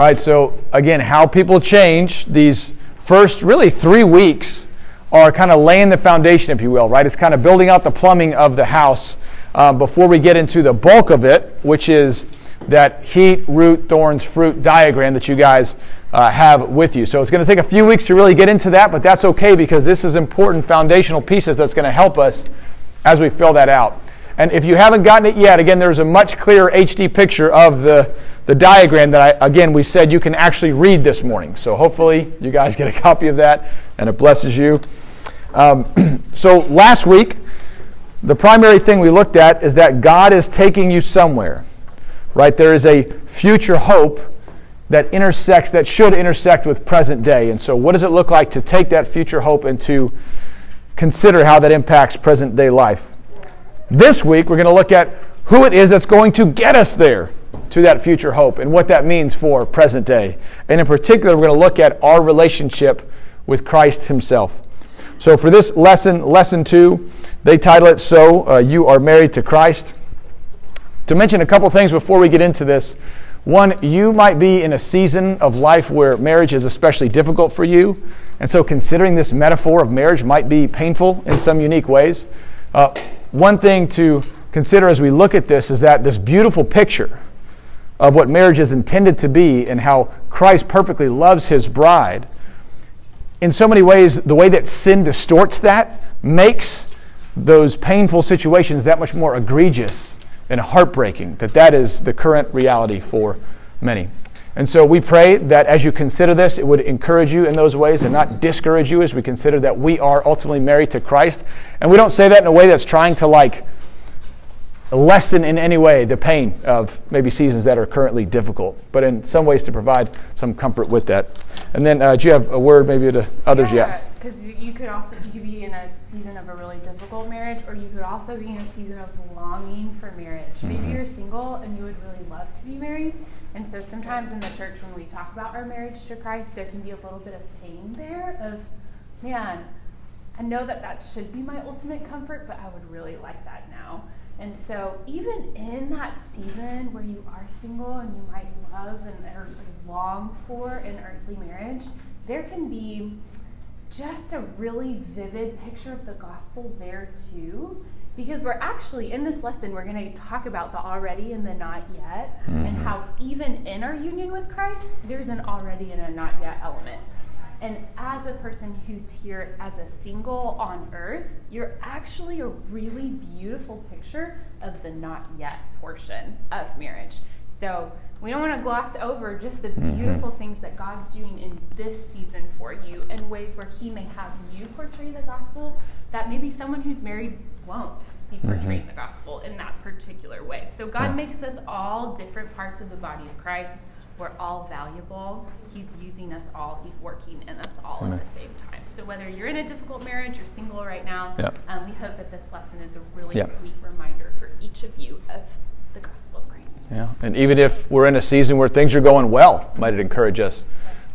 All right, so again, how people change these first really three weeks are kind of laying the foundation, if you will, right? It's kind of building out the plumbing of the house uh, before we get into the bulk of it, which is that heat, root, thorns, fruit diagram that you guys uh, have with you. So it's going to take a few weeks to really get into that, but that's okay because this is important foundational pieces that's going to help us as we fill that out. And if you haven't gotten it yet, again, there's a much clearer HD picture of the, the diagram that, I, again, we said you can actually read this morning. So hopefully you guys get a copy of that and it blesses you. Um, so last week, the primary thing we looked at is that God is taking you somewhere, right? There is a future hope that intersects, that should intersect with present day. And so, what does it look like to take that future hope and to consider how that impacts present day life? This week, we're going to look at who it is that's going to get us there to that future hope and what that means for present day. And in particular, we're going to look at our relationship with Christ Himself. So, for this lesson, lesson two, they title it So uh, You Are Married to Christ. To mention a couple things before we get into this. One, you might be in a season of life where marriage is especially difficult for you. And so, considering this metaphor of marriage might be painful in some unique ways. Uh, one thing to consider as we look at this is that this beautiful picture of what marriage is intended to be and how Christ perfectly loves his bride, in so many ways, the way that sin distorts that makes those painful situations that much more egregious and heartbreaking, that that is the current reality for many. And so we pray that as you consider this, it would encourage you in those ways and not discourage you as we consider that we are ultimately married to Christ. And we don't say that in a way that's trying to like lessen in any way the pain of maybe seasons that are currently difficult, but in some ways to provide some comfort with that. And then, uh, do you have a word maybe to others yeah, yet? Because you could also you could be in a season of a really difficult marriage, or you could also be in a season of longing for marriage. Mm-hmm. Maybe you're single and you would really love to be married and so sometimes in the church, when we talk about our marriage to Christ, there can be a little bit of pain there of, man, I know that that should be my ultimate comfort, but I would really like that now. And so, even in that season where you are single and you might love and or long for an earthly marriage, there can be just a really vivid picture of the gospel there too because we're actually in this lesson we're going to talk about the already and the not yet mm-hmm. and how even in our union with christ there's an already and a not yet element and as a person who's here as a single on earth you're actually a really beautiful picture of the not yet portion of marriage so we don't want to gloss over just the mm-hmm. beautiful mm-hmm. things that God's doing in this season for you in ways where He may have you portray the gospel that maybe someone who's married won't be mm-hmm. portraying mm-hmm. the gospel in that particular way. So God yeah. makes us all different parts of the body of Christ. We're all valuable. He's using us all. He's working in us all at the same time. So whether you're in a difficult marriage or single right now, yeah. um, we hope that this lesson is a really yeah. sweet reminder for each of you of the gospel of Christ. Yeah, and even if we're in a season where things are going well, might it encourage us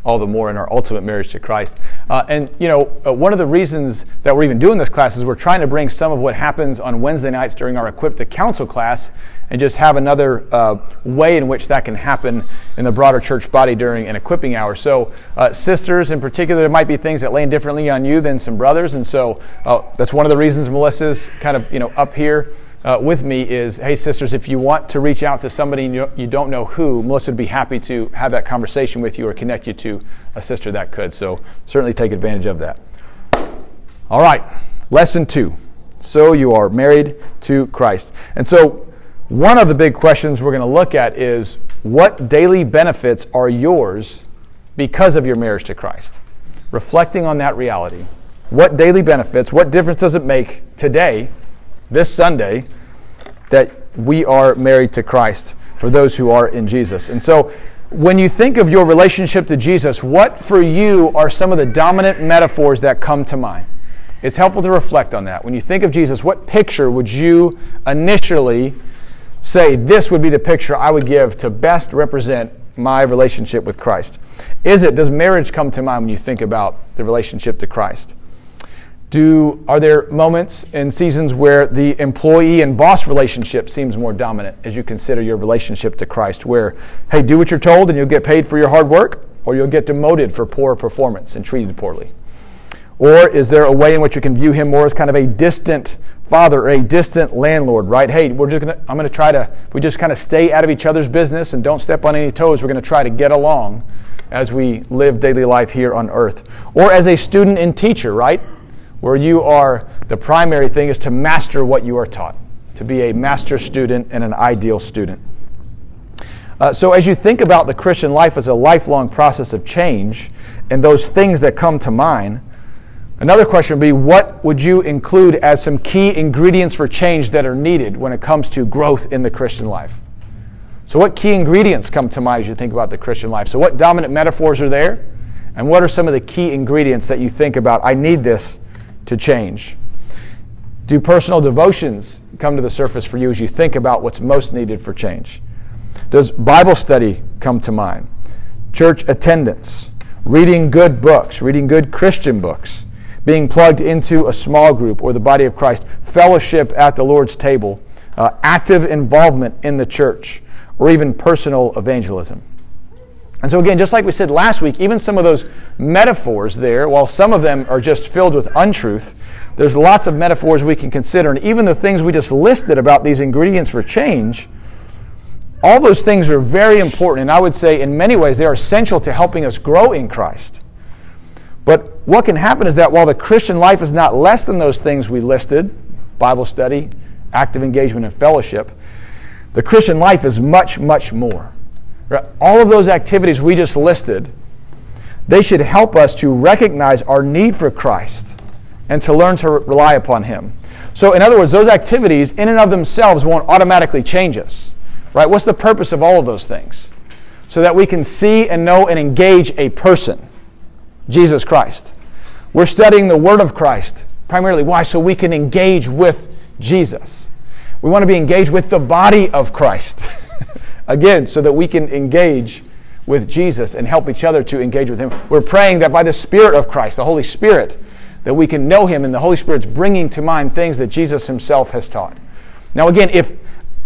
all the more in our ultimate marriage to Christ. Uh, and, you know, uh, one of the reasons that we're even doing this class is we're trying to bring some of what happens on Wednesday nights during our Equip to Counsel class and just have another uh, way in which that can happen in the broader church body during an equipping hour. So, uh, sisters in particular, there might be things that land differently on you than some brothers. And so uh, that's one of the reasons Melissa's kind of, you know, up here uh, with me is hey, sisters, if you want to reach out to somebody you, you don't know who, Melissa would be happy to have that conversation with you or connect you to a sister that could. So certainly take advantage of that. All right, lesson two. So you are married to Christ. And so one of the big questions we're going to look at is what daily benefits are yours because of your marriage to Christ? Reflecting on that reality. What daily benefits, what difference does it make today this Sunday that we are married to Christ for those who are in Jesus. And so, when you think of your relationship to Jesus, what for you are some of the dominant metaphors that come to mind? It's helpful to reflect on that. When you think of Jesus, what picture would you initially say this would be the picture I would give to best represent my relationship with Christ? Is it, does marriage come to mind when you think about the relationship to Christ? Do, are there moments and seasons where the employee and boss relationship seems more dominant as you consider your relationship to Christ? Where, hey, do what you're told and you'll get paid for your hard work, or you'll get demoted for poor performance and treated poorly? Or is there a way in which you can view him more as kind of a distant father or a distant landlord, right? Hey, we're just gonna, I'm going to try to, we just kind of stay out of each other's business and don't step on any toes, we're going to try to get along as we live daily life here on earth. Or as a student and teacher, right? Where you are, the primary thing is to master what you are taught, to be a master student and an ideal student. Uh, so, as you think about the Christian life as a lifelong process of change and those things that come to mind, another question would be what would you include as some key ingredients for change that are needed when it comes to growth in the Christian life? So, what key ingredients come to mind as you think about the Christian life? So, what dominant metaphors are there? And what are some of the key ingredients that you think about? I need this to change? Do personal devotions come to the surface for you as you think about what's most needed for change? Does Bible study come to mind? Church attendance, reading good books, reading good Christian books, being plugged into a small group or the body of Christ, fellowship at the Lord's table, uh, active involvement in the church, or even personal evangelism. And so, again, just like we said last week, even some of those metaphors there, while some of them are just filled with untruth, there's lots of metaphors we can consider. And even the things we just listed about these ingredients for change, all those things are very important. And I would say, in many ways, they are essential to helping us grow in Christ. But what can happen is that while the Christian life is not less than those things we listed Bible study, active engagement, and fellowship the Christian life is much, much more. All of those activities we just listed, they should help us to recognize our need for Christ and to learn to rely upon Him. So, in other words, those activities in and of themselves won't automatically change us. Right? What's the purpose of all of those things? So that we can see and know and engage a person, Jesus Christ. We're studying the Word of Christ primarily. Why? So we can engage with Jesus. We want to be engaged with the body of Christ. Again, so that we can engage with Jesus and help each other to engage with Him. We're praying that by the Spirit of Christ, the Holy Spirit, that we can know Him and the Holy Spirit's bringing to mind things that Jesus Himself has taught. Now, again, if,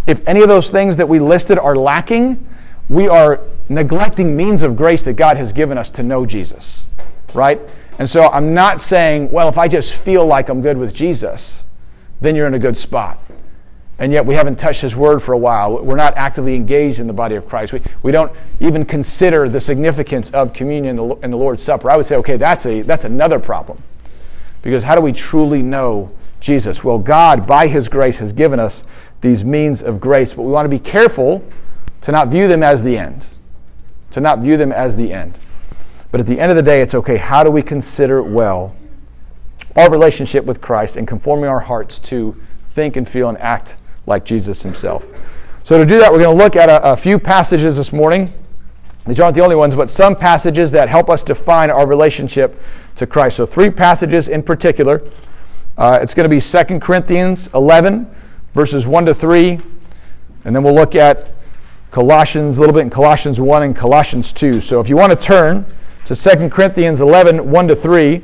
if any of those things that we listed are lacking, we are neglecting means of grace that God has given us to know Jesus, right? And so I'm not saying, well, if I just feel like I'm good with Jesus, then you're in a good spot and yet we haven't touched his word for a while. We're not actively engaged in the body of Christ. We, we don't even consider the significance of communion and the Lord's Supper. I would say, okay, that's, a, that's another problem. Because how do we truly know Jesus? Well, God, by his grace, has given us these means of grace, but we want to be careful to not view them as the end. To not view them as the end. But at the end of the day, it's okay, how do we consider well our relationship with Christ and conforming our hearts to think and feel and act like Jesus himself. So, to do that, we're going to look at a, a few passages this morning. These aren't the only ones, but some passages that help us define our relationship to Christ. So, three passages in particular. Uh, it's going to be 2 Corinthians 11, verses 1 to 3. And then we'll look at Colossians, a little bit in Colossians 1 and Colossians 2. So, if you want to turn to 2 Corinthians 11, 1 to 3.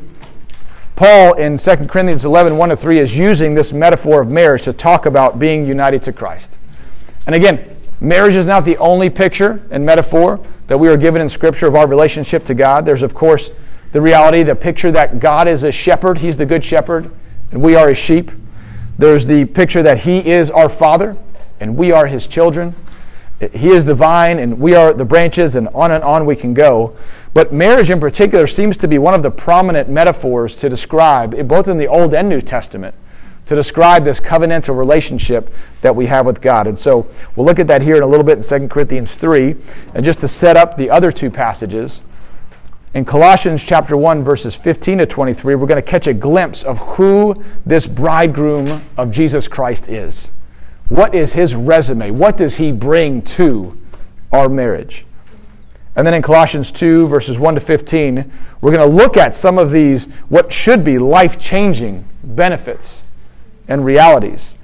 Paul in 2 Corinthians 11, 1 to 3 is using this metaphor of marriage to talk about being united to Christ. And again, marriage is not the only picture and metaphor that we are given in Scripture of our relationship to God. There's, of course, the reality, the picture that God is a shepherd, He's the good shepherd, and we are His sheep. There's the picture that He is our Father, and we are His children. He is the vine, and we are the branches, and on and on we can go. But marriage in particular seems to be one of the prominent metaphors to describe, both in the Old and New Testament, to describe this covenantal relationship that we have with God. And so we'll look at that here in a little bit in 2 Corinthians 3. And just to set up the other two passages, in Colossians chapter 1, verses 15 to 23, we're going to catch a glimpse of who this bridegroom of Jesus Christ is. What is his resume? What does he bring to our marriage? And then in Colossians 2, verses 1 to 15, we're going to look at some of these, what should be life changing benefits and realities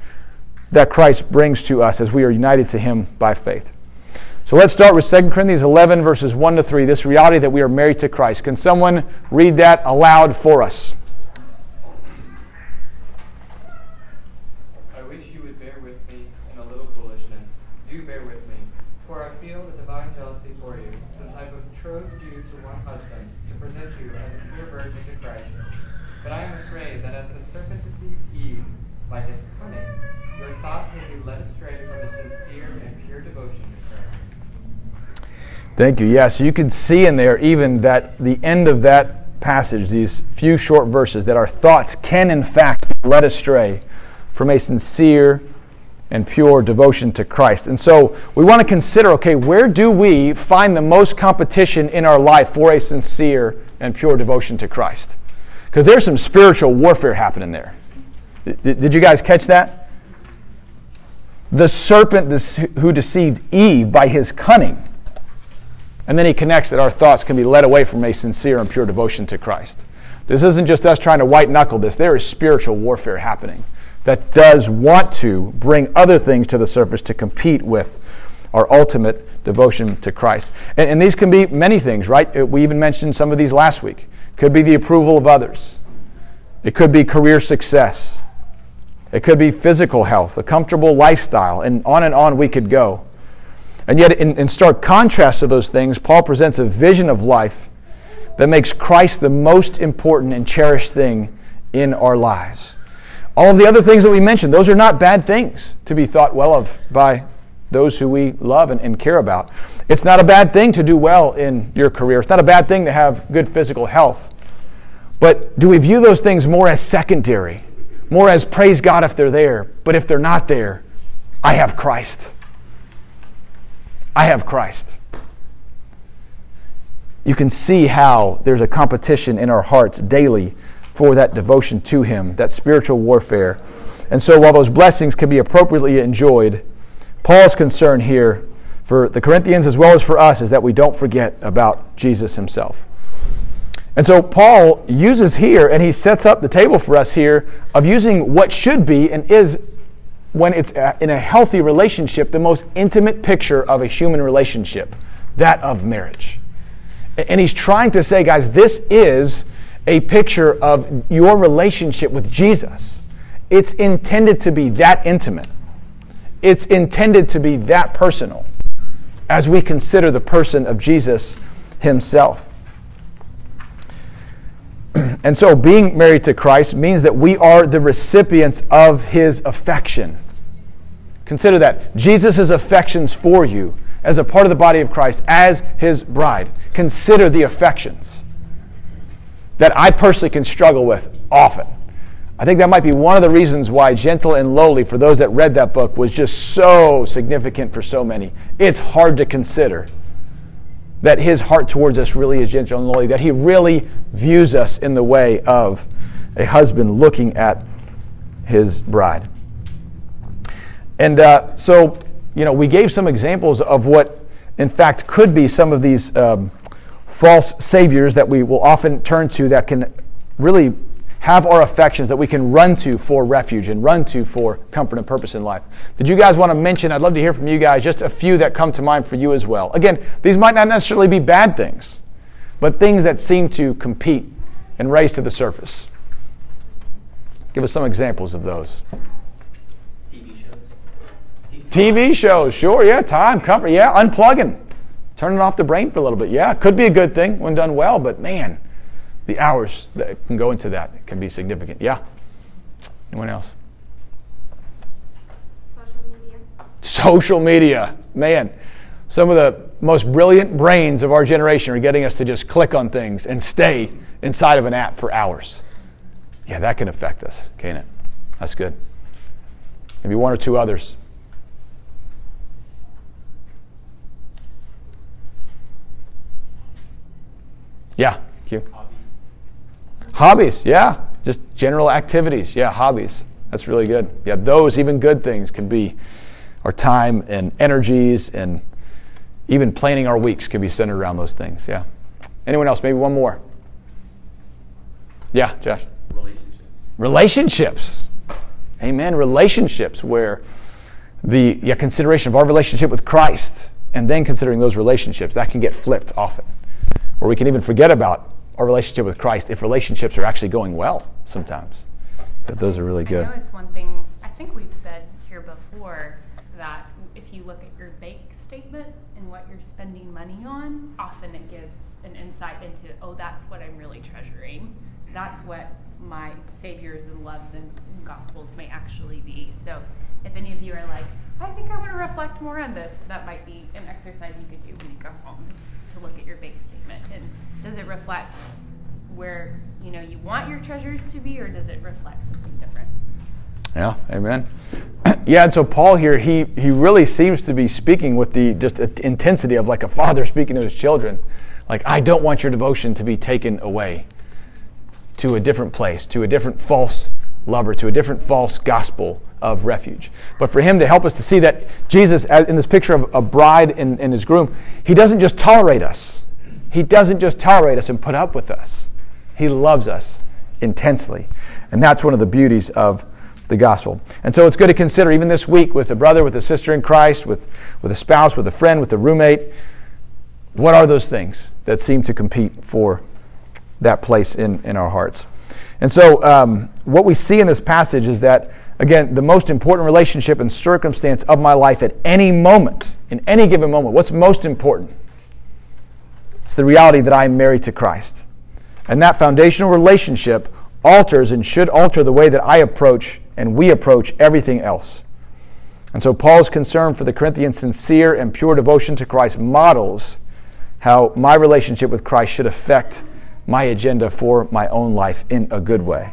that Christ brings to us as we are united to him by faith. So let's start with 2 Corinthians 11, verses 1 to 3, this reality that we are married to Christ. Can someone read that aloud for us? betrothed you to one husband, to present you as a pure virgin to Christ. But I am afraid that as the serpent deceived Eve by his cunning, your thoughts may be led astray from the sincere and pure devotion to Christ. Thank you. Yeah, so you can see in there even that the end of that passage, these few short verses, that our thoughts can in fact be led astray from a sincere and pure devotion to Christ. And so we want to consider okay, where do we find the most competition in our life for a sincere and pure devotion to Christ? Because there's some spiritual warfare happening there. Did you guys catch that? The serpent who deceived Eve by his cunning. And then he connects that our thoughts can be led away from a sincere and pure devotion to Christ. This isn't just us trying to white knuckle this, there is spiritual warfare happening that does want to bring other things to the surface to compete with our ultimate devotion to Christ. And, and, these can be many things, right? Uh, we even mentioned some of these last week. Could be the approval of others. It could be career success. It could be physical health, a comfortable lifestyle, and on and on we could go. And yet, in, in stark contrast to those things, Paul presents a vision of life that makes Christ the most important and cherished thing in our lives. All of the other things that we mentioned, those are not bad things to be thought well of by those who we love and, and, care about. It's not a bad thing to do well in your career. It's not a bad thing to have good physical health. But do we view those things more as secondary, more as praise God if they're there? But if they're not there, I have Christ. I have Christ. You can see how there's a competition in our hearts daily for that devotion to Him, that spiritual warfare. And so, while those blessings can be appropriately enjoyed, Paul's concern here for the Corinthians as well as for us is that we don't forget about Jesus Himself. And so, Paul uses here, and he sets up the table for us here of using what should be and is, when it's uh, in a healthy relationship, the most intimate picture of a human relationship that of marriage. And he's trying to say, guys, this is a picture of your relationship with Jesus. It's intended to be that intimate. It's intended to be that personal as we consider the person of Jesus himself. and so, being married to Christ means that we are the recipients of his affection. Consider that Jesus' affections for you as a part of the body of Christ, as his bride. Consider the affections that I personally can struggle with often. I think that might be one of the reasons why Gentle and Lowly, for those that read that book, was just so significant for so many. It's hard to consider that his heart towards us really is gentle and lowly, that he really views us in the way of a husband looking at his bride. And uh, so, you know, we gave some examples of what, in fact, could be some of these. Um, false saviors that we will often turn to that can really have our affections that we can run to for refuge and run to for comfort and purpose in life. Did you guys want to mention? I'd love to hear from you guys, just a few that come to mind for you as well. Again, these might not necessarily be bad things, but things that seem to compete and raise to the surface. Give us some examples of those. TV shows. TV shows, sure, yeah, time, comfort, yeah, unplugging turning off the brain for a little bit. Yeah, could be a good thing when done well, but man, the hours that can go into that can be significant. Yeah. Anyone else? Social media. Social media. Man, some of the most brilliant brains of our generation are getting us to just click on things and stay inside of an app for hours. Yeah, that can affect us, can't it? That's good. Maybe one or two others. Yeah. Hobbies. Yeah. Just general activities, yeah, hobbies. That's really good. Yeah, those, even good things, can be our time and energies and even planning our weeks can be centered around those things, yeah. Anyone else? Maybe one more. Yeah, Josh. Relationships. Relationships. Amen. Relationships where the yeah, consideration of our relationship with Christ and then considering those relationships, that can get flipped often. Or we can even forget about our relationship with Christ if relationships are actually going well sometimes. So those are really good. I know it's one thing I think we've said here before that if you look at your bank statement and what you're spending money on, often it gives an insight into, oh, that's what I'm really treasuring. That's what my saviors and loves and gospels may actually be. So if any of you are like, I think I want to reflect more on this, that might be an exercise you could do when you go home to look at your bank statement. And does it reflect where you know you want your treasures to be, or does it reflect something different? Yeah, amen. yeah, and so Paul here, he he really seems to be speaking with the just intensity of like a father speaking to his children. Like, I don't want your devotion to be taken away to a different place, to a different false lover, to a different false gospel of refuge. But for him to help us to see that Jesus, in this picture of a bride and, and his groom, he doesn't just tolerate us. He doesn't just tolerate us and put up with us. He loves us intensely. And that's one of the beauties of the gospel. And so it's good to consider, even this week, with a brother, with a sister in Christ, with, with a spouse, with a friend, with a roommate, what are those things that seem to compete for that place in, in our hearts? And so, um, what we see in this passage is that, again, the most important relationship and circumstance of my life at any moment, in any given moment, what's most important? It's the reality that I am married to Christ. And that foundational relationship alters and should alter the way that I approach and we approach everything else. And so Paul's concern for the Corinthians' sincere and pure devotion to Christ models how my relationship with Christ should affect my agenda for my own life in a good way.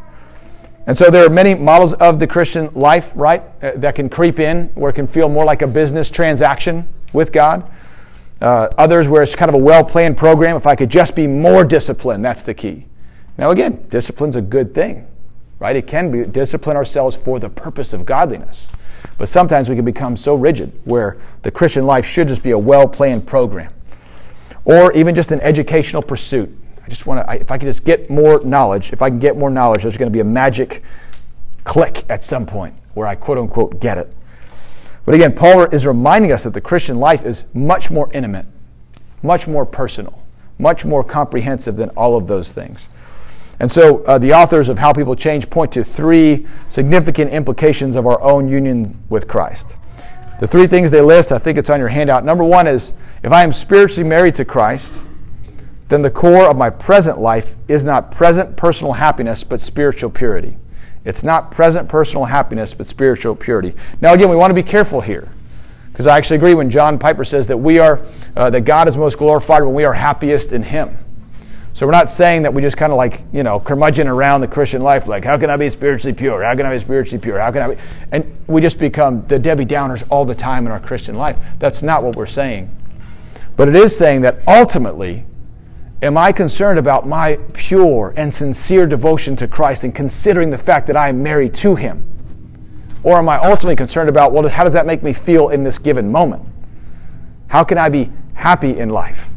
And so there are many models of the Christian life, right, uh, that can creep in where it can feel more like a business transaction with God. Uh, others where it's kind of a well planned program. If I could just be more disciplined, that's the key. Now, again, discipline's a good thing, right? It can be discipline ourselves for the purpose of godliness. But sometimes we can become so rigid where the Christian life should just be a well planned program. Or even just an educational pursuit. I just want to, if I could just get more knowledge, if I can get more knowledge, there's going to be a magic click at some point where I quote unquote get it. But again, Paul is reminding us that the Christian life is much more intimate, much more personal, much more comprehensive than all of those things. And so uh, the authors of How People Change point to three significant implications of our own union with Christ. The three things they list, I think it's on your handout. Number one is if I am spiritually married to Christ, then the core of my present life is not present personal happiness, but spiritual purity. It's not present personal happiness, but spiritual purity. Now, again, we want to be careful here. Because I actually agree when John Piper says that we are, uh, that God is most glorified when we are happiest in Him. So we're not saying that we just kind of like, you know, curmudgeon around the Christian life, like, how can I be spiritually pure? How can I be spiritually pure? How can I be? And we just become the Debbie Downers all the time in our Christian life. That's not what we're saying. But it is saying that ultimately, Am I concerned about my pure and sincere devotion to Christ and considering the fact that I am married to Him? Or am I ultimately concerned about, well, how does that make me feel in this given moment? How can I be happy in life?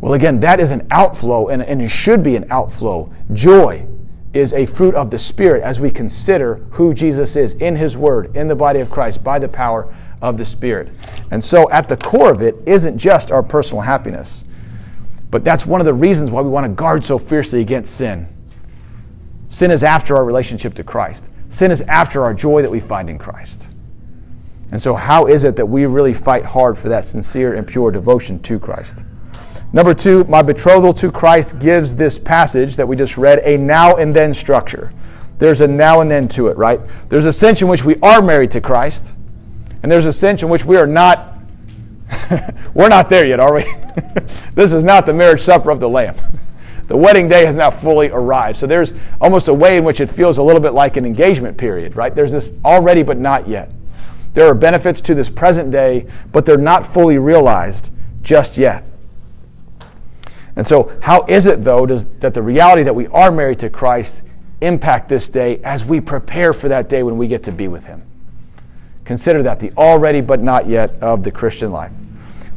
Well, again, that is an outflow, and, and it should be an outflow. Joy is a fruit of the Spirit as we consider who Jesus is in His Word, in the body of Christ, by the power of the Spirit. And so, at the core of it isn't just our personal happiness but that's one of the reasons why we want to guard so fiercely against sin. Sin is after our relationship to Christ, sin is after our joy that we find in Christ. And so, how is it that we really fight hard for that sincere and pure devotion to Christ? Number two, my betrothal to Christ gives this passage that we just read a now and then structure. There's a now and then to it, right? There's a sense in which we are married to Christ, and there's a sense in which we are not We're not there yet, are we? this is not the marriage supper of the Lamb. The wedding day has now fully arrived. So there's almost a way in which it feels a little bit like an engagement period, right? There's this already but not yet. There are benefits to this present day, but they're not fully realized just yet. And so, how is it, though, does, that the reality that we are married to Christ impact this day as we prepare for that day when we get to be with Him? Consider that the already but not yet of the Christian life.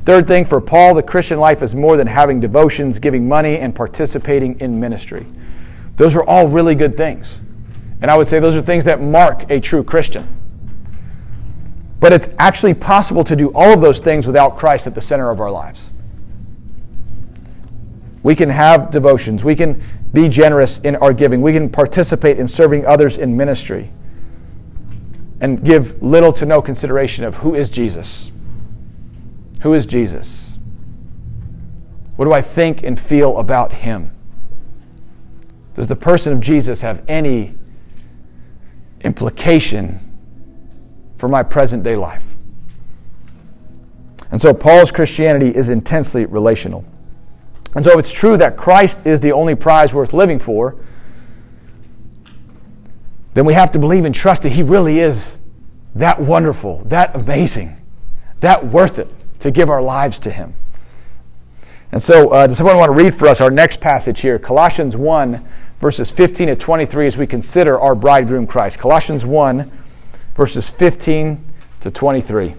Third thing, for Paul, the Christian life is more than having devotions, giving money, and participating in ministry. Those are all really good things. And I would say those are things that mark a true Christian. But it's actually possible to do all of those things without Christ at the center of our lives. We can have devotions. We can be generous in our giving. We can participate in serving others in ministry and give little to no consideration of who is Jesus. Who is Jesus? What do I think and feel about him? Does the person of Jesus have any implication for my present day life? And so Paul's Christianity is intensely relational. And so it's true that Christ is the only prize worth living for, then we have to believe and trust that He really is that wonderful, that amazing, that worth it to give our lives to Him. And so, uh, does someone want to read for us our next passage here? Colossians 1, verses 15 to 23, as we consider our bridegroom Christ. Colossians 1, verses 15 to 23.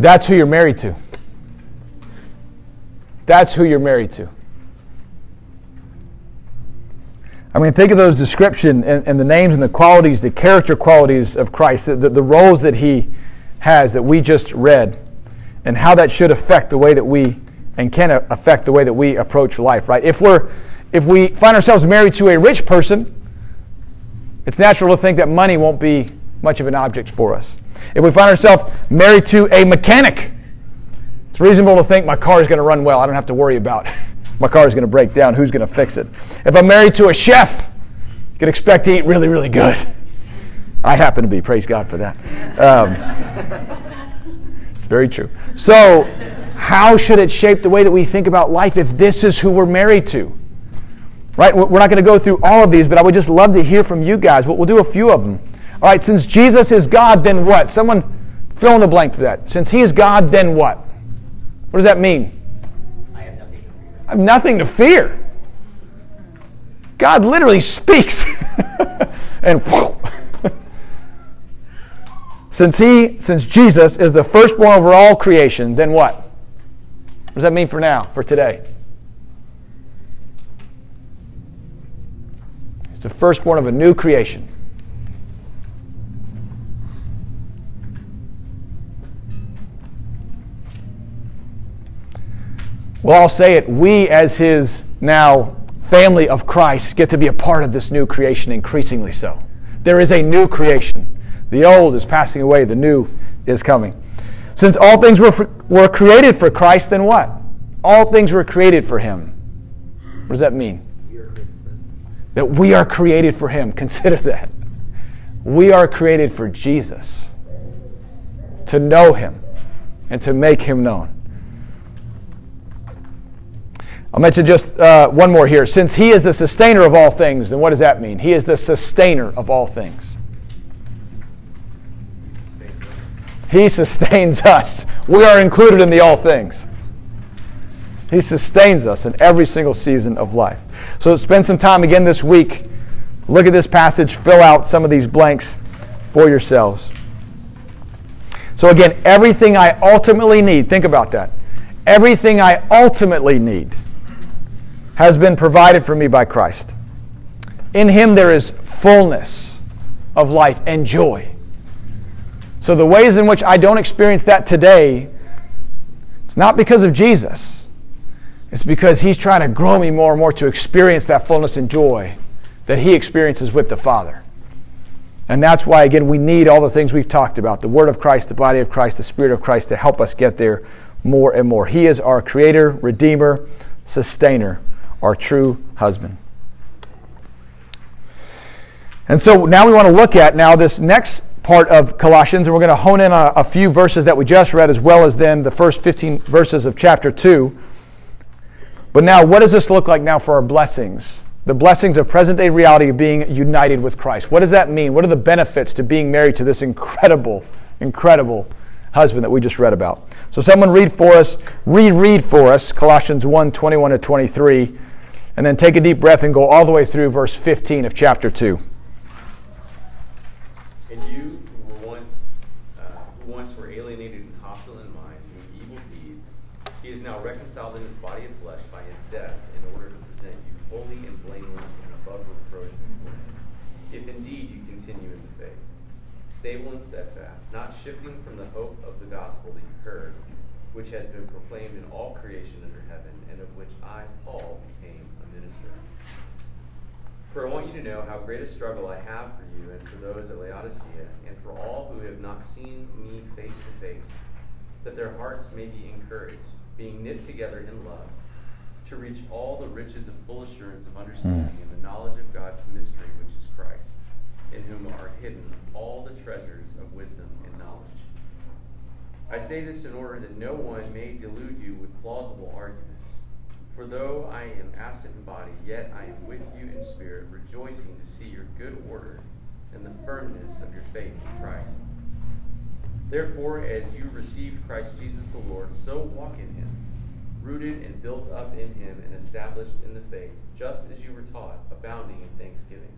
That's who you're married to. That's who you're married to. I mean, think of those description and, and, the names and the qualities, the character qualities of Christ, the, the, the roles that he has that we just read, and how that should affect the way that we and can affect the way that we approach life, right? If we're if we find ourselves married to a rich person, it's natural to think that money won't be much of an object for us. If we find ourselves married to a mechanic, it's reasonable to think my car is going to run well. I don't have to worry about my car is going to break down. Who's going to fix it? If I'm married to a chef, you can expect to eat really, really good. I happen to be. Praise God for that. Um, it's very true. So, how should it shape the way that we think about life if this is who we're married to? Right? We're not going to go through all of these, but I would just love to hear from you guys. We'll do a few of them. All right, since Jesus is God, then what? Someone fill in the blank for that. Since he is God, then what? What does that mean? I have nothing to fear. I have nothing to fear. God literally speaks. and whoosh. since he, since Jesus is the firstborn over all creation, then what? What does that mean for now, for today? He's the firstborn of a new creation. Well, I'll say it. We, as his now family of Christ, get to be a part of this new creation increasingly so. There is a new creation. The old is passing away, the new is coming. Since all things were, for, were created for Christ, then what? All things were created for him. What does that mean? That we are created for him. Consider that. We are created for Jesus, to know him and to make him known. I'll mention just uh, one more here. Since he is the sustainer of all things, then what does that mean? He is the sustainer of all things. He sustains us. We are included in the all things. He sustains us in every single season of life. So spend some time again this week. Look at this passage, fill out some of these blanks for yourselves. So, again, everything I ultimately need, think about that. Everything I ultimately need has been provided for me by Christ. In Him there is fullness of life and joy. So, the ways in which I don't experience that today, it's not because of Jesus. It's because He's trying to grow me more and more to experience that fullness and joy that He experiences with the Father. And that's why, again, we need all the things we've talked about the Word of Christ, the body of Christ, the Spirit of Christ to help us get there more and more. He is our Creator, Redeemer, Sustainer, our true husband. And so now we want to look at now this next part of Colossians, and we're going to hone in on a, few verses that we just read, as well as then the first 15 verses of chapter 2. But now, what does this look like now for our blessings? The blessings of present day reality of being united with Christ. What does that mean? What are the benefits to being married to this incredible, incredible husband that we just read about? So, someone read for us, reread for us Colossians 1 21 to 23, and then take a deep breath and go all the way through verse 15 of chapter 2. stable and steadfast, not shifting from the hope of the gospel that you heard, which has been proclaimed in all creation under heaven, and of which I, Paul, became a minister. For I want you to know how great a struggle I have for you and for those at Laodicea, and for all who have not seen me face to face, that their hearts may be encouraged, being knit together in love, to reach all the riches of full assurance of understanding mm. and the knowledge of God's mystery, which is Christ in whom are hidden all the treasures of wisdom and knowledge. I say this in order that no one may delude you with plausible arguments. For though I am absent in body, yet I am with you in spirit, rejoicing to see your good order and the firmness of your faith in Christ. Therefore, as you received Christ Jesus the Lord, so walk in him, rooted and built up in him and established in the faith, just as you were taught, abounding in thanksgiving.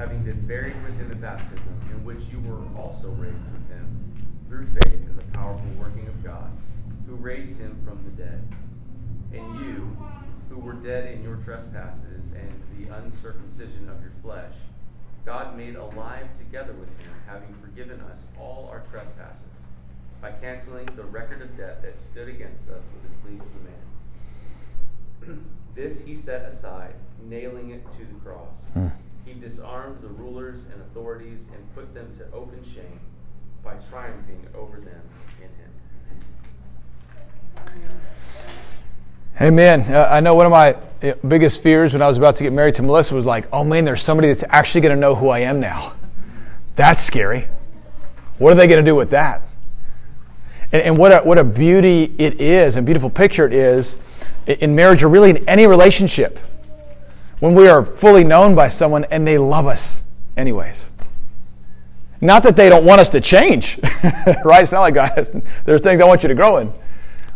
having been buried with him in baptism, in which you were also raised with him, through faith in the powerful working of God, who raised him from the dead. And you, who were dead in your trespasses and the uncircumcision of your flesh, God made alive together with him, having forgiven us all our trespasses, by canceling the record of debt that stood against us with its legal demands. this he set aside, nailing it to the cross. Mm. He disarmed the rulers and authorities and put them to open shame by triumphing over them in him. Amen. Uh, I know one of my uh, biggest fears when I was about to get married to Melissa was like, oh man, there's somebody that's actually going to know who I am now. That's scary. What are they going to do with that? And, and, what, a, what a beauty it is, a beautiful picture it is in marriage or really in any relationship when we are fully known by someone and they love us anyways. Not that they don't want us to change, right? It's not like guys, there's things I want you to grow in,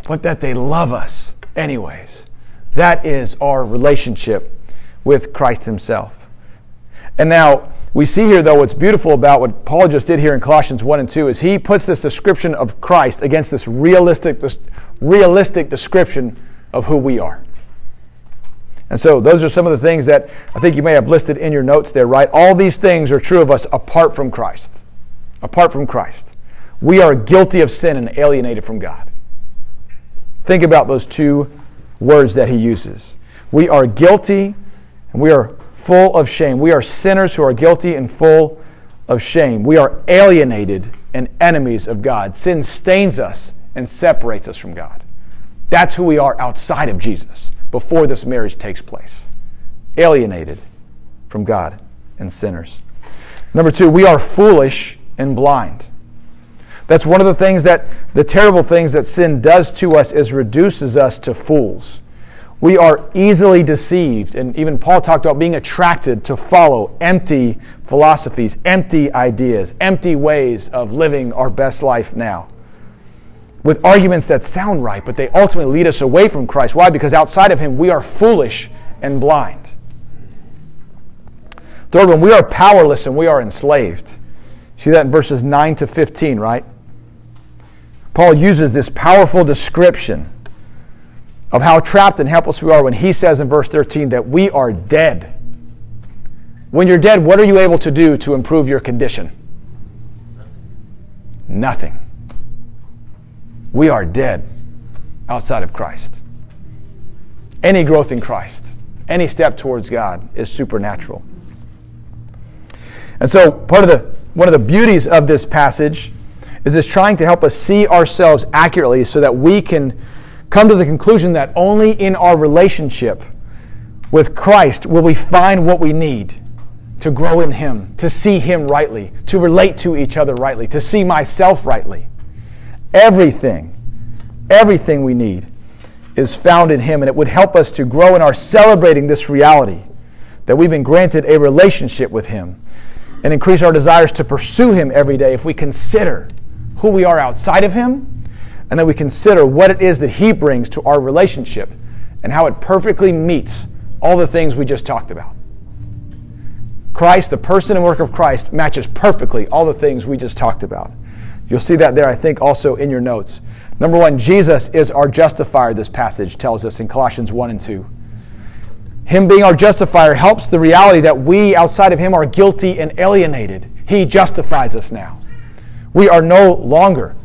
but that they love us anyways. That is our relationship with Christ Himself. And now, we see here, though, what's beautiful about what Paul just did here in Colossians 1 and 2 is he puts this description of Christ against this realistic, this realistic description of who we are. And so, those are some of the things that I think you may have listed in your notes there, right? All these things are true of us apart from Christ. Apart from Christ. We are guilty of sin and alienated from God. Think about those two words that he uses. We are guilty and we are full of shame. We are sinners who are guilty and full of shame. We are alienated and enemies of God. Sin stains us and separates us from God. That's who we are outside of Jesus before this marriage takes place. Alienated from God and sinners. Number two, we are foolish and blind. That's one of the things that, the terrible things that sin does to us is reduces us to fools. We are easily deceived, and even Paul talked about being attracted to follow empty philosophies, empty ideas, empty ways of living our best life now with arguments that sound right, but they ultimately lead us away from Christ. Why? Because outside of Him, we are foolish and blind. Third one, we are powerless and we are enslaved. See that in verses 9 to 15, right? Paul uses this powerful description of how trapped and helpless we are when he says in verse 13 that we are dead. When you're dead, what are you able to do to improve your condition? Nothing. We are dead outside of Christ. Any growth in Christ, any step towards God is supernatural. And so, part of the one of the beauties of this passage is it's trying to help us see ourselves accurately so that we can come to the conclusion that only in our relationship with Christ will we find what we need to grow in Him, to see Him rightly, to relate to each other rightly, to see myself rightly. Everything, everything we need is found in Him, and it would help us to grow in our celebrating this reality that we've been granted a relationship with Him and increase our desires to pursue Him every day if we consider who we are outside of Him and then we consider what it is that He brings to our relationship and how it perfectly meets all the things we just talked about. Christ, the person and work of Christ, matches perfectly all the things we just talked about. You'll see that there, I think, also in your notes. Number one, Jesus is our justifier, this passage tells us in Colossians 1 and 2. Him being our justifier helps the reality that we, outside of Him, are guilty and alienated. He justifies us now. We are no longer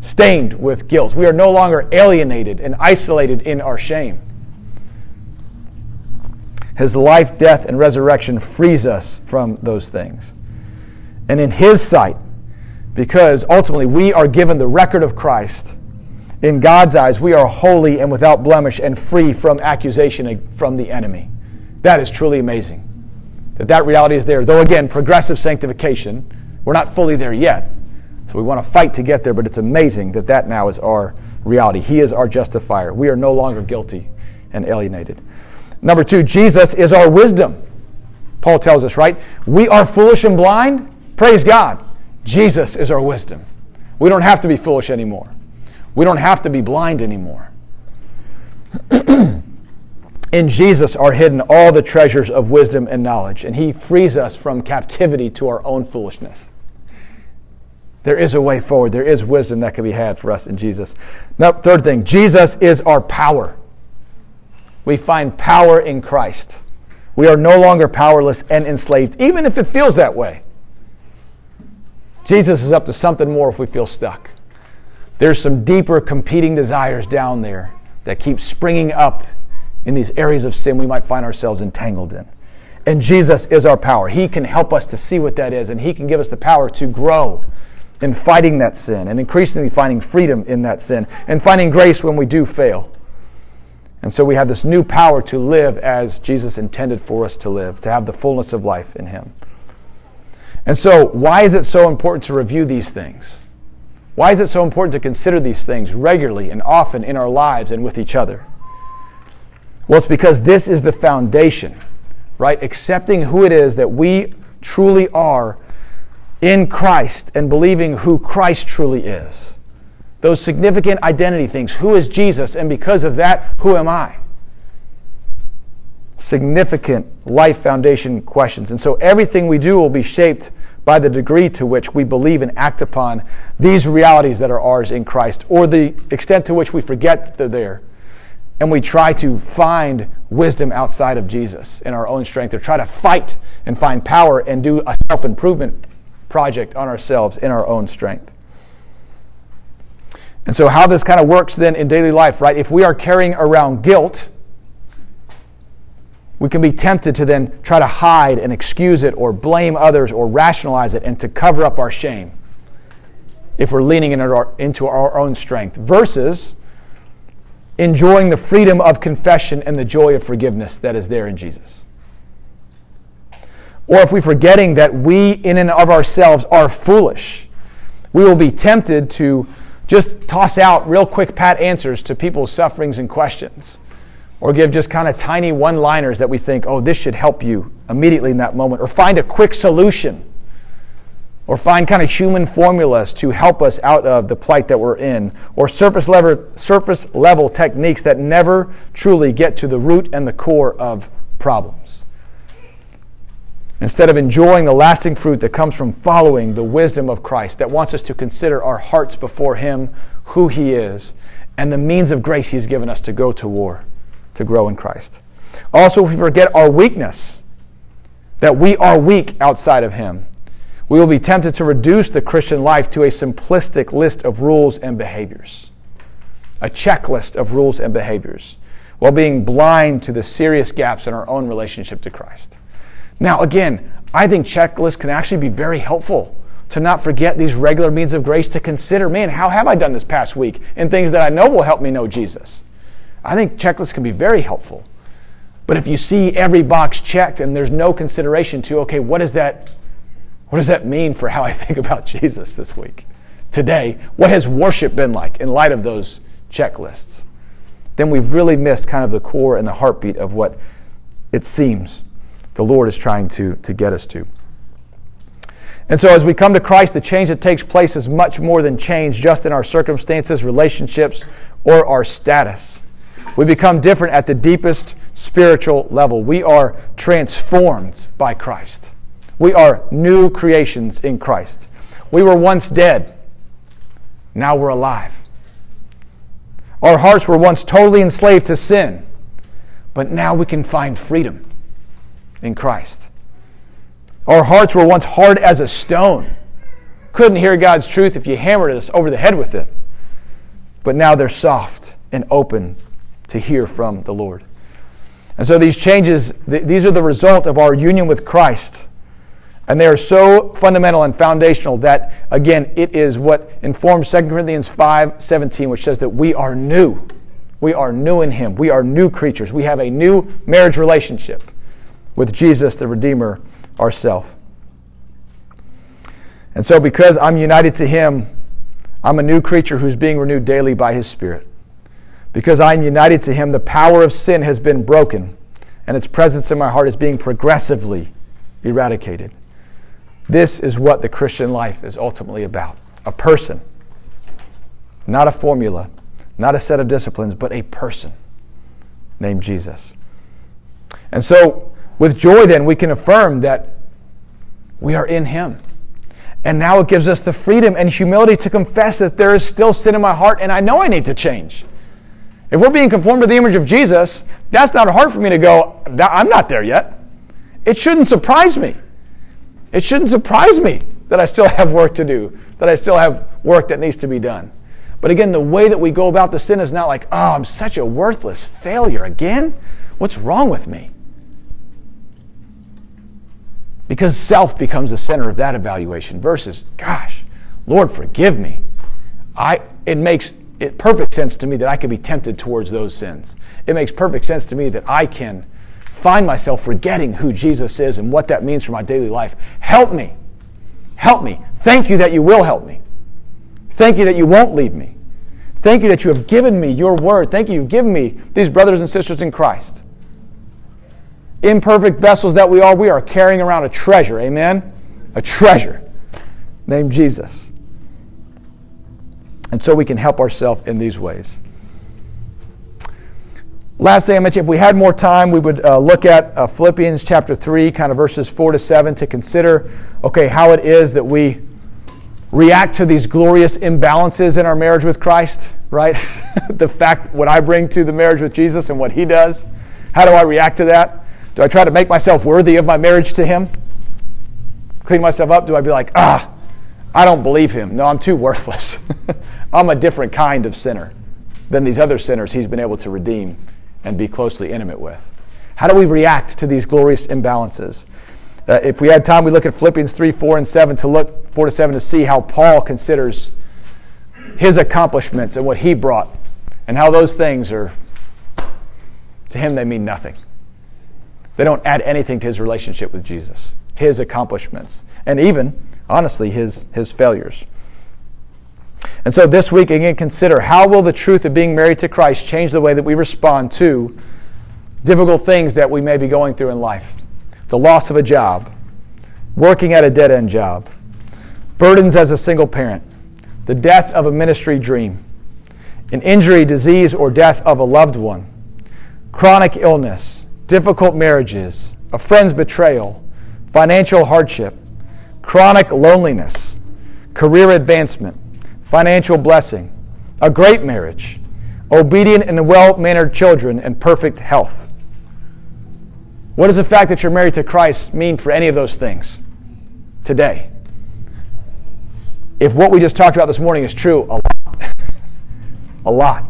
stained with guilt. We are no longer alienated and isolated in our shame. His life, death, and resurrection frees us from those things. And in His sight, because ultimately we are given the record of Christ, in God's eyes, we are holy and without blemish and free from accusation from the enemy. That is truly amazing. That that reality is there. Though again, progressive sanctification, we're not fully there yet. So we want to fight to get there, but it's amazing that that now is our reality. He is our justifier. We are no longer guilty and alienated. Number two, Jesus is our wisdom. Paul tells us, right? We are foolish and blind. Praise God. Jesus is our wisdom. We don't have to be foolish anymore. We don't have to be blind anymore. In Jesus are hidden all the treasures of wisdom and knowledge, and He frees us from captivity to our own foolishness. There is a way forward. There is wisdom that can be had for us in Jesus. Now, third thing, Jesus is our power we find power in Christ. We are no longer powerless and enslaved, even if it feels that way. Jesus is up to something more if we feel stuck. There's some deeper competing desires down there that keep springing up in these areas of sin we might find ourselves entangled in. And Jesus is our power. He can help us to see what that is, and He can give us the power to grow in fighting that sin and increasingly finding freedom in that sin and finding grace when we do fail. And so we have this new power to live as Jesus intended for us to live, to have the fullness of life in Him. And so, why is it so important to review these things? Why is it so important to consider these things regularly and often in our lives and with each other? Well, it's because this is the foundation, right? Accepting who it is that we truly are in Christ and believing who Christ truly is those significant identity things. Who is Jesus? And because of that, who am I? Significant life foundation questions. And so everything we do will be shaped by the degree to which we believe and act upon these realities that are ours in Christ, or the extent to which we forget that they're there. And we try to find wisdom outside of Jesus in our own strength, or try to fight and find power and do a self improvement project on ourselves in our own strength. And so, how this kind of works then in daily life, right? If we are carrying around guilt, we can be tempted to then try to hide and excuse it or blame others or rationalize it and to cover up our shame if we're leaning in our, into our own strength versus enjoying the freedom of confession and the joy of forgiveness that is there in Jesus. Or if we're forgetting that we, in and of ourselves, are foolish, we will be tempted to just toss out real quick pat answers to people's sufferings and questions or give just kind of tiny one liners that we think, oh, this should help you immediately in that moment, or find a quick solution, or find kind of human formulas to help us out of the plight that we're in, or surface level, surface level techniques that never truly get to the root and the core of problems. instead of enjoying the lasting fruit that comes from following the wisdom of Christ, that wants us to consider our hearts before Him, who He is, and the means of grace He's given us to go to war, to grow in Christ. Also, if we forget our weakness, that we are weak outside of Him, we will be tempted to reduce the Christian life to a simplistic list of rules and behaviors, a checklist of rules and behaviors, while being blind to the serious gaps in our own relationship to Christ. Now, again, I think checklists can actually be very helpful to not forget these regular means of grace, to consider, man, how have I done this past week in things that I know will help me know Jesus? I think checklists can be very helpful. But if you see every box checked and there's no consideration to, okay, what does that what does that mean for how I think about Jesus this week? Today, what has worship been like in light of those checklists? Then we've really missed kind of the core and the heartbeat of what it seems the Lord is trying to, to get us to. And so, as we come to Christ, the change that takes place is much more than change just in our circumstances, relationships, or our status. We become different at the deepest spiritual level. We are transformed by Christ. We are new creations in Christ. We were once dead, now we're alive. Our hearts were once totally enslaved to sin, but now we can find freedom in Christ. Our hearts were once hard as a stone. Couldn't hear God's truth if you hammered us over the head with it. But now they're soft and open to hear from the Lord. And so these changes, th- these are the result of our union with Christ. And they are so fundamental and foundational that, again, it is what informs 2 Corinthians 5 17, which says that we are new. We are new in Him. We are new creatures. We have a new marriage relationship with Jesus, the Redeemer, ourself. And so, because I'm united to Him, I'm a new creature who's being renewed daily by His Spirit. Because I'm united to Him, the power of sin has been broken, and its presence in my heart is being progressively eradicated. This is what the Christian life is ultimately about a person, not a formula, not a set of disciplines, but a person named Jesus. And so, with joy, then, we can affirm that we are in Him. And now it gives us the freedom and humility to confess that there is still sin in my heart and I know I need to change. If we're being conformed to the image of Jesus, that's not hard for me to go, I'm not there yet. It shouldn't surprise me. It shouldn't surprise me that I still have work to do, that I still have work that needs to be done. But again, the way that we go about the sin is not like, oh, I'm such a worthless failure again. What's wrong with me? Because self becomes the center of that evaluation versus, gosh, Lord, forgive me. I, it makes it perfect sense to me that I can be tempted towards those sins. It makes perfect sense to me that I can find myself forgetting who Jesus is and what that means for my daily life. Help me. Help me. Thank you that you will help me. Thank you that you won't leave me. Thank you that you have given me your word. Thank you you've given me these brothers and sisters in Christ. Imperfect vessels that we are, we are carrying around a treasure. Amen? A treasure named Jesus. And so we can help ourselves in these ways. Last thing I mentioned, if we had more time, we would uh, look at uh, Philippians chapter 3, kind of verses 4 to 7, to consider, okay, how it is that we react to these glorious imbalances in our marriage with Christ, right? the fact what I bring to the marriage with Jesus and what He does. How do I react to that? Do I try to make myself worthy of my marriage to Him? Clean myself up? Do I be like, ah, I don't believe Him? No, I'm too worthless. I'm a different kind of sinner than these other sinners He's been able to redeem and be closely intimate with. How do we react to these glorious imbalances? Uh, if we had time, we look at Philippians 3, 4, and 7 to look 4 to 7 to see how Paul considers his accomplishments and what he brought, and how those things are, to him, they mean nothing. They don't add anything to his relationship with Jesus, his accomplishments, and even, honestly, his, his failures. And so this week, again, consider how will the truth of being married to Christ change the way that we respond to difficult things that we may be going through in life? The loss of a job, working at a dead end job, burdens as a single parent, the death of a ministry dream, an injury, disease, or death of a loved one, chronic illness, difficult marriages, a friend's betrayal, financial hardship, chronic loneliness, career advancement, financial blessing, a great marriage, obedient and well mannered children, and perfect health. What does the fact that you're married to Christ mean for any of those things today? If what we just talked about this morning is true, a lot. a lot.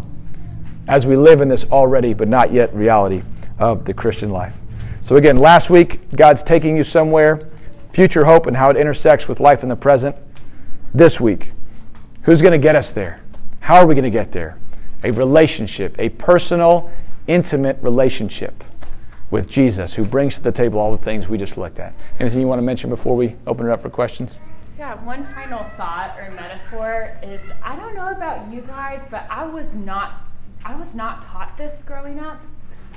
As we live in this already but not yet reality of the Christian life. So, again, last week, God's taking you somewhere, future hope and how it intersects with life in the present. This week, who's going to get us there? How are we going to get there? A relationship, a personal, intimate relationship with Jesus, who brings to the table all the things we just looked at. Anything you want to mention before we open it up for questions? Yeah, one final thought or metaphor is I don't know about you guys, but I was not I was not taught this growing up.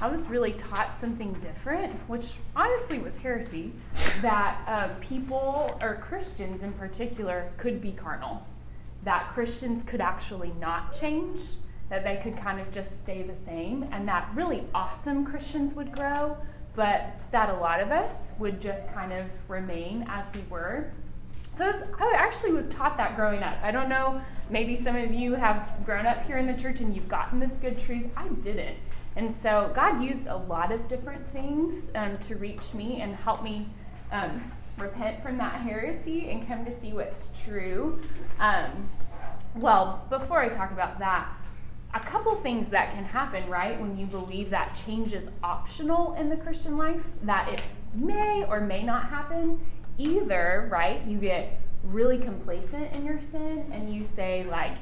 I was really taught something different, which honestly was heresy, that uh, people, or Christians in particular, could be carnal. That Christians could actually not change, that they could kind of just stay the same, and that really awesome Christians would grow, but that a lot of us would just kind of remain as we were. So was, I actually was taught that growing up. I don't know, maybe some of you have grown up here in the church and you've gotten this good truth. I didn't. And so God used a lot of different things um, to reach me and help me um, repent from that heresy and come to see what's true. Um, well, before I talk about that, a couple things that can happen, right, when you believe that change is optional in the Christian life, that it may or may not happen. Either, right, you get really complacent in your sin and you say, like,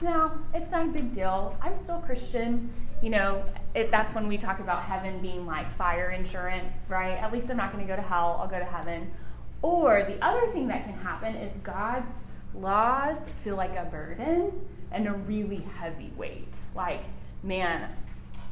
no, it's not a big deal. I'm still Christian you know, it, that's when we talk about heaven being like fire insurance, right? At least I'm not going to go to hell, I'll go to heaven. Or the other thing that can happen is God's laws feel like a burden and a really heavy weight. Like, man,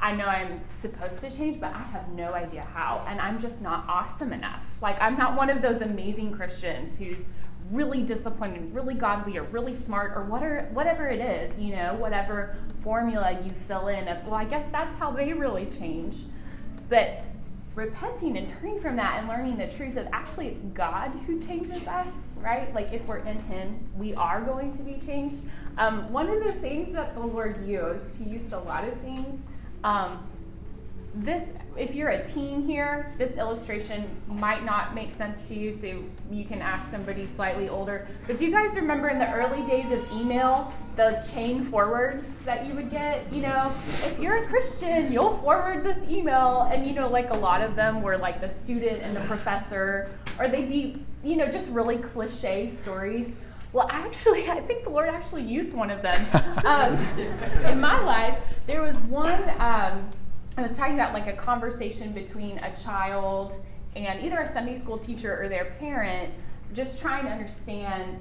I know I'm supposed to change, but I have no idea how. And I'm just not awesome enough. Like, I'm not one of those amazing Christians who's really disciplined and really godly or really smart or whatever, whatever it is, you know, whatever formula you fill in of, well, I guess that's how they really change. But repenting and turning from that and learning the truth of actually it's God who changes us, right? Like if we're in Him, we are going to be changed. Um, one of the things that the Lord used, He used a lot of things. Um, this if you're a teen here this illustration might not make sense to you so you can ask somebody slightly older. But do you guys remember in the early days of email the chain forwards that you would get? You know if you're a christian you'll forward this email. And you know like a lot of them were like the student and the professor or they'd be you know just really cliche stories. Well, actually, I think the Lord actually used one of them. Um, in my life, there was one um, I was talking about like a conversation between a child and either a Sunday school teacher or their parent, just trying to understand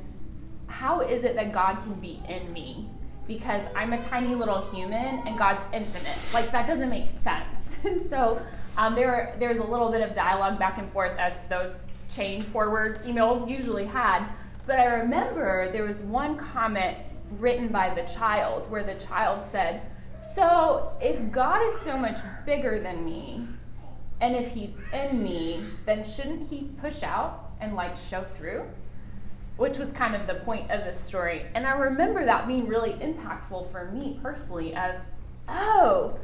how is it that God can be in me? Because I'm a tiny little human and God's infinite. Like that doesn't make sense. And so um, there, there's a little bit of dialogue back and forth as those chain forward emails usually had. But I remember there was one comment written by the child where the child said, so, if God is so much bigger than me, and if He's in me, then shouldn't He push out and like show through? Which was kind of the point of this story. And I remember that being really impactful for me personally of, oh,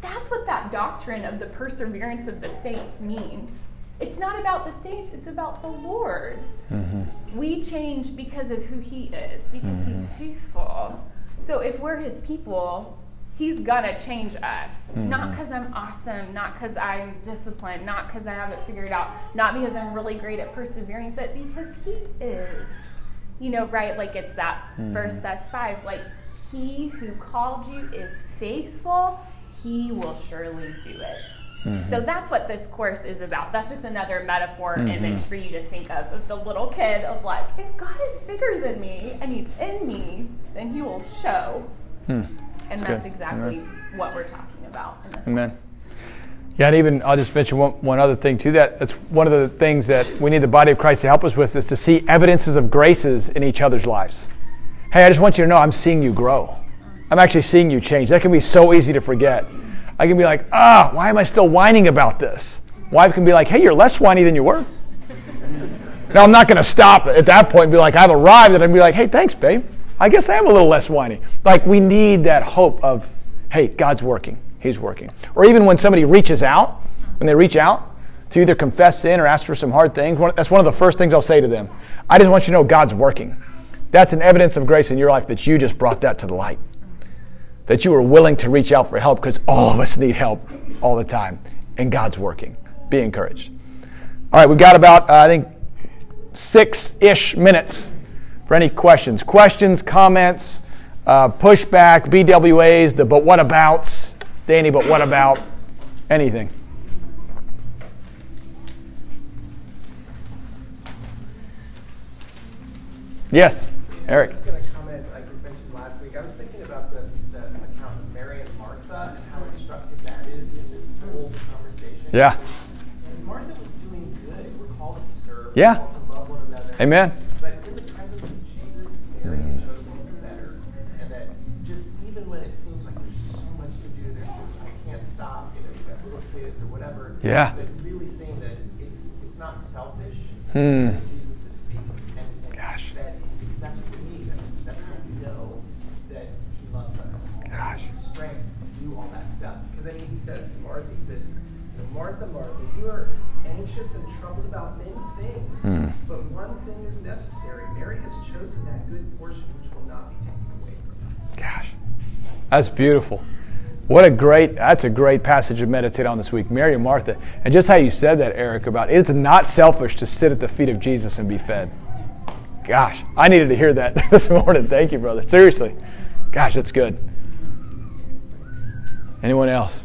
that's what that doctrine of the perseverance of the saints means. It's not about the saints, it's about the Lord. Mm-hmm. We change because of who He is, because mm-hmm. He's faithful. So if we're His people, He's gonna change us. Mm-hmm. Not because I'm awesome, not because I'm disciplined, not because I have it figured out, not because I'm really great at persevering, but because He is. You know, right? Like it's that mm-hmm. verse that's five. Like, He who called you is faithful, He will surely do it. Mm-hmm. So that's what this course is about. That's just another metaphor mm-hmm. image for you to think of of the little kid of like, if God is bigger than me and He's in me, then He will show. Mm. And that's, that's exactly Amen. what we're talking about in this Amen. Course. Yeah, and even I'll just mention one, one other thing too. That that's one of the things that we need the body of Christ to help us with is to see evidences of graces in each other's lives. Hey, I just want you to know I'm seeing you grow. I'm actually seeing you change. That can be so easy to forget. I can be like, ah, why am I still whining about this? Wife can be like, hey, you're less whiny than you were. Now, I'm not going to stop at that point and be like, I've arrived, and I'd be like, hey, thanks, babe. I guess I am a little less whiny. Like, we need that hope of, hey, God's working. He's working. Or even when somebody reaches out, when they reach out to either confess sin or ask for some hard things, that's one of the first things I'll say to them. I just want you to know God's working. That's an evidence of grace in your life that you just brought that to the light. That you were willing to reach out for help because all of us need help all the time. And God's working. Be encouraged. All right, we've got about, uh, I think, six ish minutes for any questions. Questions, comments, uh, pushback, BWAs, the but what abouts. Danny, but what about anything? Yes, Eric. I was going to comment, like you mentioned last week, I was thinking about the, the account of Mary Martha and how instructive that is in this whole conversation. Yeah. Martha was doing good. We're called to serve. Yeah. We're called to love one another. Amen. But in the presence of Jesus, Mary chose to do better. And that just even when it seems like there's so much to do, there's just, I can't stop, you know, you've got little kids or whatever. Yeah. But really saying that it's it's not selfish. Hmm. Jesus' feet. And, and Gosh. that because that's what we need. That's that's how we know that he loves us. Gosh. Strength to do all that stuff. Because I mean he says to Martha, he said, you know, Martha, Martha, you are anxious and troubled about many things, Hmm. but one thing is necessary. Mary has chosen that good portion which will not be taken away from her. Gosh, that's beautiful. What a great, that's a great passage to meditate on this week. Mary and Martha. And just how you said that, Eric, about it's not selfish to sit at the feet of Jesus and be fed. Gosh, I needed to hear that this morning. Thank you, brother. Seriously. Gosh, that's good. Anyone else?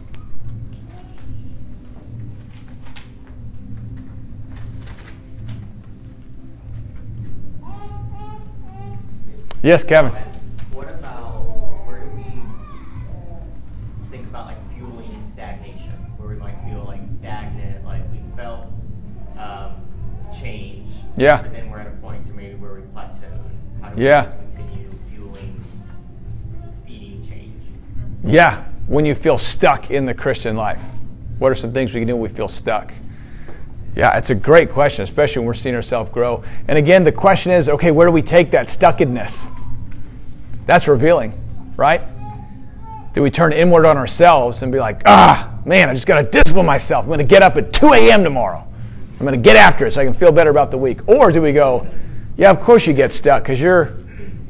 Yes, Kevin. What about where do we think about like fueling stagnation, where we might feel like stagnant, like we felt um, change, Yeah. but then we're at a point to maybe where we plateaued. How do Yeah. we continue fueling, feeding change? Yeah, when you feel stuck in the Christian life. What are some things we can do when we feel stuck? Yeah, it's a great question, especially when we're seeing ourselves grow. And again, the question is okay, where do we take that stuckedness? That's revealing, right? Do we turn inward on ourselves and be like, ah, man, I just got to discipline myself. I'm going to get up at 2 a.m. tomorrow. I'm going to get after it so I can feel better about the week. Or do we go, yeah, of course you get stuck because you're,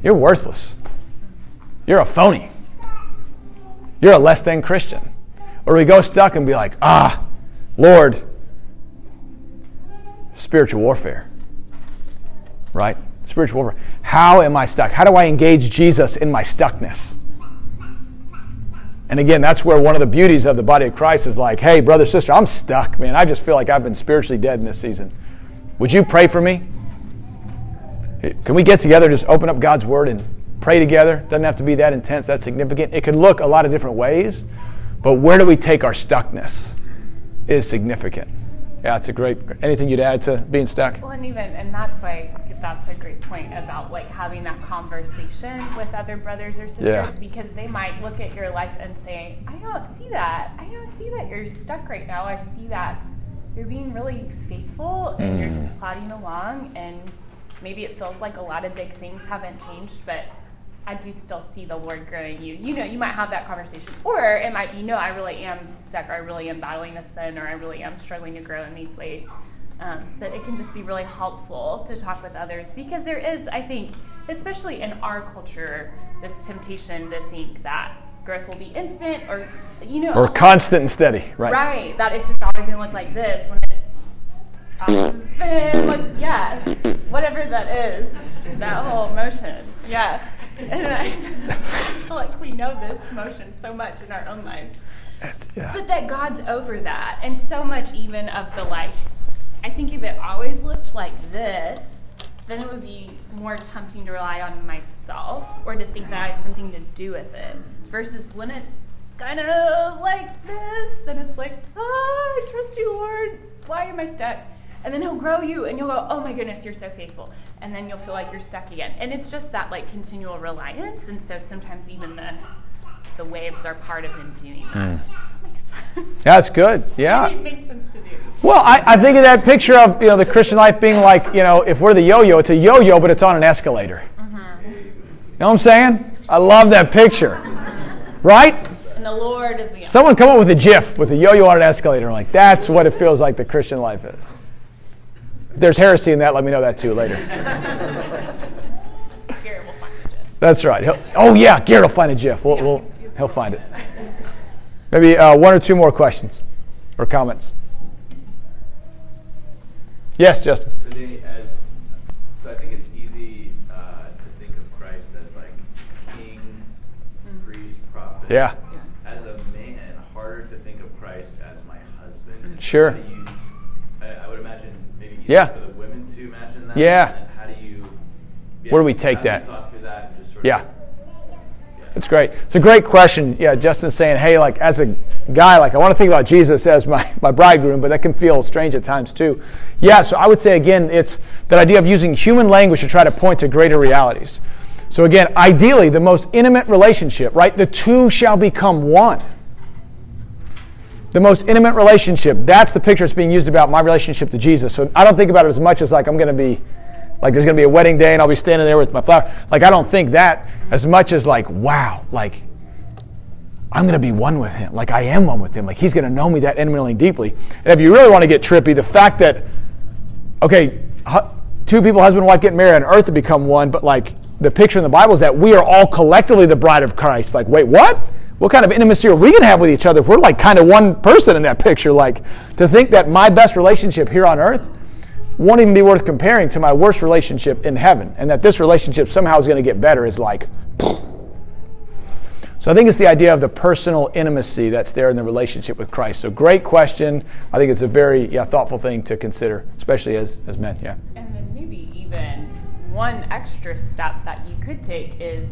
you're worthless. You're a phony. You're a less than Christian. Or we go stuck and be like, ah, Lord, spiritual warfare. Right? Spiritual warfare. How am I stuck? How do I engage Jesus in my stuckness? And again, that's where one of the beauties of the body of Christ is like, hey, brother, sister, I'm stuck, man. I just feel like I've been spiritually dead in this season. Would you pray for me? Can we get together, just open up God's Word and pray together? Doesn't have to be that intense, that significant. It could look a lot of different ways, but where do we take our stuckness is significant. Yeah, it's a great. Anything you'd add to being stuck? Well, and even, and that's why that's a great point about like having that conversation with other brothers or sisters Yeah. because they might look at your life and say, I don't see that. I don't see that you're stuck right now. I see that you're being really faithful and you're mm. just plodding along and maybe it feels like a lot of big things haven't changed, but I do still see the Lord growing you. You know, you might have that conversation. Or it might be, no, I really am stuck, or I really am battling a sin, or I really am struggling to grow in these ways. Um, but it can just be really helpful to talk with others because there is, I think, especially in our culture, this temptation to think that growth will be instant or, you know, Or constant and steady, right? Right, that it's just always gonna look like this when it looks, yeah, whatever that is, that whole motion, yeah. And I feel like we know this motion so much in our own lives. Yeah. But that God's over that, and so much even of the like, I think if it always looked like this, then it would be more tempting to rely on myself or to think that I had something to do with it. Versus when it's kind of like this, then it's like, oh, I trust you, Lord. Why am I stuck? And then He'll grow you, and you'll go, oh my goodness, you're so faithful. And then you'll feel like you're stuck again. And it's just that like continual reliance. And so sometimes even the the waves are part of him doing that. Mm. Does that? That's good. Yeah. It makes sense to do. Well, I, I think of that picture of you know the Christian life being like you know if we're the yo-yo, it's a yo-yo, but it's on an escalator. Mm-hmm. You know what I'm saying? I love that picture. Right? And the Lord is the Someone come up with a GIF with a yo-yo on an escalator. Like that's what it feels like the Christian life is. If there's heresy in that, let me know that too later. Garrett will find the gist. That's right. He'll, oh yeah, Garrett will find a GIF. We'll, we'll, he'll find it. Maybe uh, one or two more questions or comments. Yes, Justin. So, Danny, as so, I think it's easy uh, to think of Christ as like king, priest, prophet. Yeah. As a man, harder to think of Christ as my husband. Sure. How do you, I, I would imagine maybe easier Yeah. for the women to imagine that. Yeah. How do you? yeah, Where do we take that? That and just sort Yeah. of. It's great. It's a great question. Yeah, Justin's saying, hey, like as a guy, like I want to think about Jesus as my, my bridegroom, but that can feel strange at times too. Yeah, so I would say again, it's that idea of using human language to try to point to greater realities. So again, ideally, the most intimate relationship, right? The two shall become one. The most intimate relationship, that's the picture that's being used about my relationship to Jesus. So I don't think about it as much as like I'm going to be like there's going to be a wedding day and I'll be standing there with my flower. Like I don't think that as much as like wow, like I'm going to be one with him. Like I am one with him. Like he's going to know me that intimately deeply. And if you really want to get trippy, the fact that okay, two people, husband and wife, get married on earth to become one, but like the picture in the Bible is that we are all collectively the bride of Christ. Like, wait, what? What kind of intimacy are we going to have with each other if we're like kind of one person in that picture? Like, to think that my best relationship here on earth won't even be worth comparing to my worst relationship in heaven, and that this relationship somehow is going to get better is like. So I think it's the idea of the personal intimacy that's there in the relationship with Christ. So great question. I think it's a very yeah, thoughtful thing to consider, especially as, as men. Yeah. And then maybe even one extra step that you could take is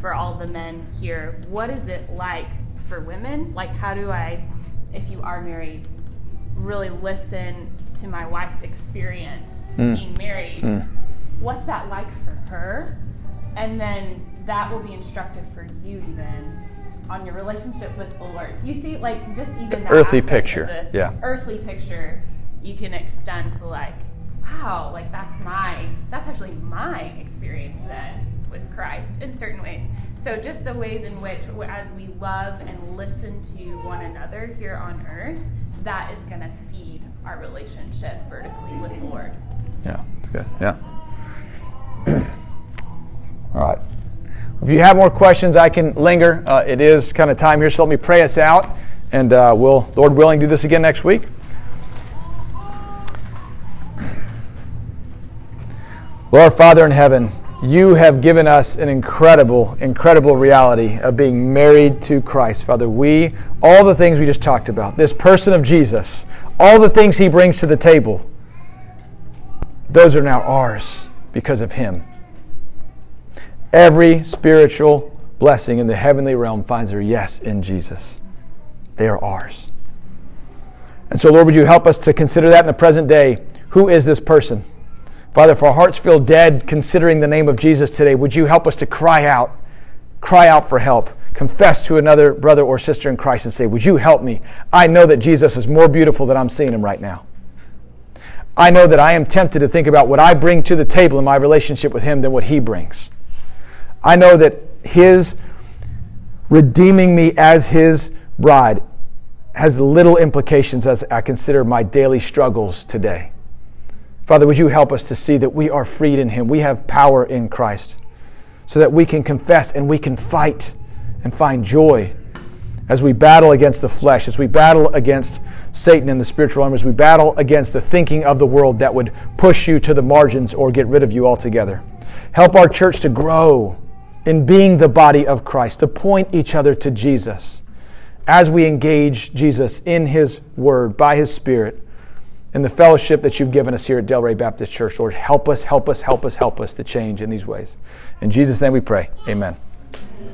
for all the men here, what is it like for women? Like, how do I, if you are married, really listen to my wife's experience hmm. being married? Hmm. What's that like for her? And then that will be instructive for you even on your relationship with the Lord. You see, like just even that earthly picture, yeah. earthly picture, you can extend to like, wow, like that's my, that's actually my experience then with Christ in certain ways. So just the ways in which, as we love and listen to one another here on earth, that is going to feed our relationship vertically with the Lord. Yeah, that's good. Yeah. All right. If you have more questions, I can linger. Uh, it is kind of time here, so let me pray us out, and uh, we'll, Lord willing, do this again next week. Lord, Father in heaven, you have given us an incredible, incredible reality of being married to Christ. Father, we, all the things we just talked about, this person of Jesus, all the things he brings to the table, those are now ours because of him. Every spiritual blessing in the heavenly realm finds their yes in Jesus. They are ours. And so, Lord, would you help us to consider that in the present day? Who is this person? Father, if our hearts feel dead considering the name of Jesus today, would you help us to cry out, cry out for help, confess to another brother or sister in Christ and say, Would you help me? I know that Jesus is more beautiful than I'm seeing him right now. I know that I am tempted to think about what I bring to the table in my relationship with him than what he brings. I know that his redeeming me as his bride has little implications as I consider my daily struggles today. Father, would you help us to see that we are freed in him? We have power in Christ so that we can confess and we can fight and find joy as we battle against the flesh, as we battle against Satan and the spiritual realm, as we battle against the thinking of the world that would push you to the margins or get rid of you altogether. Help our church to grow in being the body of Christ, to point each other to Jesus as we engage Jesus in His Word, by His Spirit, in the fellowship that you've given us here at Delray Baptist Church. Lord, help us, help us, help us, help us to change in these ways. In Jesus' name we pray. Amen.